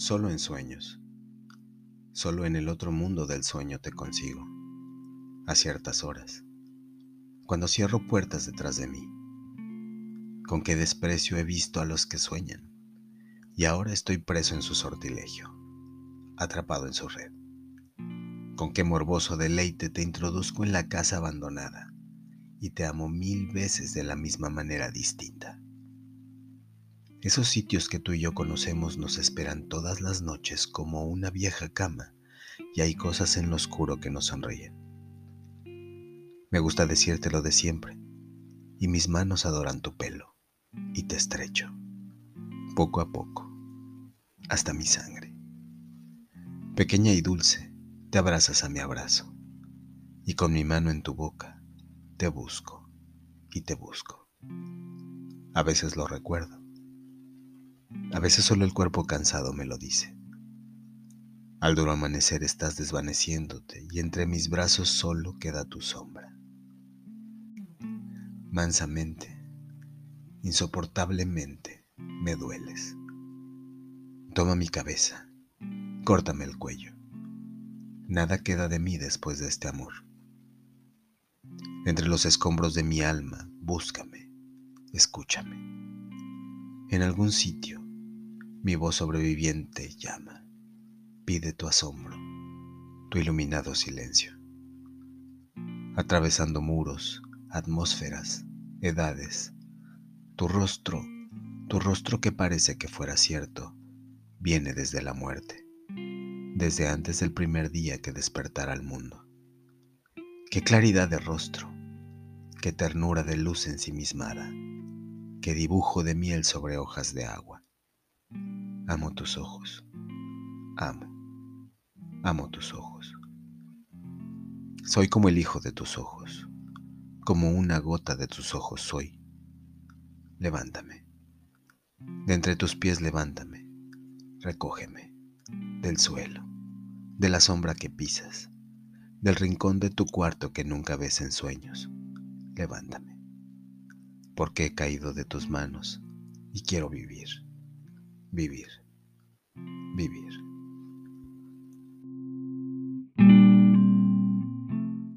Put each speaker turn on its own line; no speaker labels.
solo en sueños. Solo en el otro mundo del sueño te consigo, a ciertas horas, cuando cierro puertas detrás de mí. Con qué desprecio he visto a los que sueñan, y ahora estoy preso en su sortilegio, atrapado en su red. Con qué morboso deleite te introduzco en la casa abandonada, y te amo mil veces de la misma manera distinta. Esos sitios que tú y yo conocemos nos esperan todas las noches como una vieja cama y hay cosas en lo oscuro que nos sonríen. Me gusta decirte lo de siempre y mis manos adoran tu pelo y te estrecho, poco a poco, hasta mi sangre. Pequeña y dulce, te abrazas a mi abrazo y con mi mano en tu boca te busco y te busco. A veces lo recuerdo a veces solo el cuerpo cansado me lo dice. Al duro amanecer estás desvaneciéndote y entre mis brazos solo queda tu sombra. Mansamente, insoportablemente, me dueles. Toma mi cabeza, córtame el cuello. Nada queda de mí después de este amor. Entre los escombros de mi alma, búscame, escúchame. En algún sitio, mi voz sobreviviente llama, pide tu asombro, tu iluminado silencio. Atravesando muros, atmósferas, edades, tu rostro, tu rostro que parece que fuera cierto, viene desde la muerte, desde antes del primer día que despertara al mundo. Qué claridad de rostro, qué ternura de luz ensimismada, qué dibujo de miel sobre hojas de agua. Amo tus ojos. Amo. Amo tus ojos. Soy como el hijo de tus ojos. Como una gota de tus ojos soy. Levántame. De entre tus pies levántame. Recógeme. Del suelo. De la sombra que pisas. Del rincón de tu cuarto que nunca ves en sueños. Levántame. Porque he caído de tus manos y quiero vivir vivir, vivir.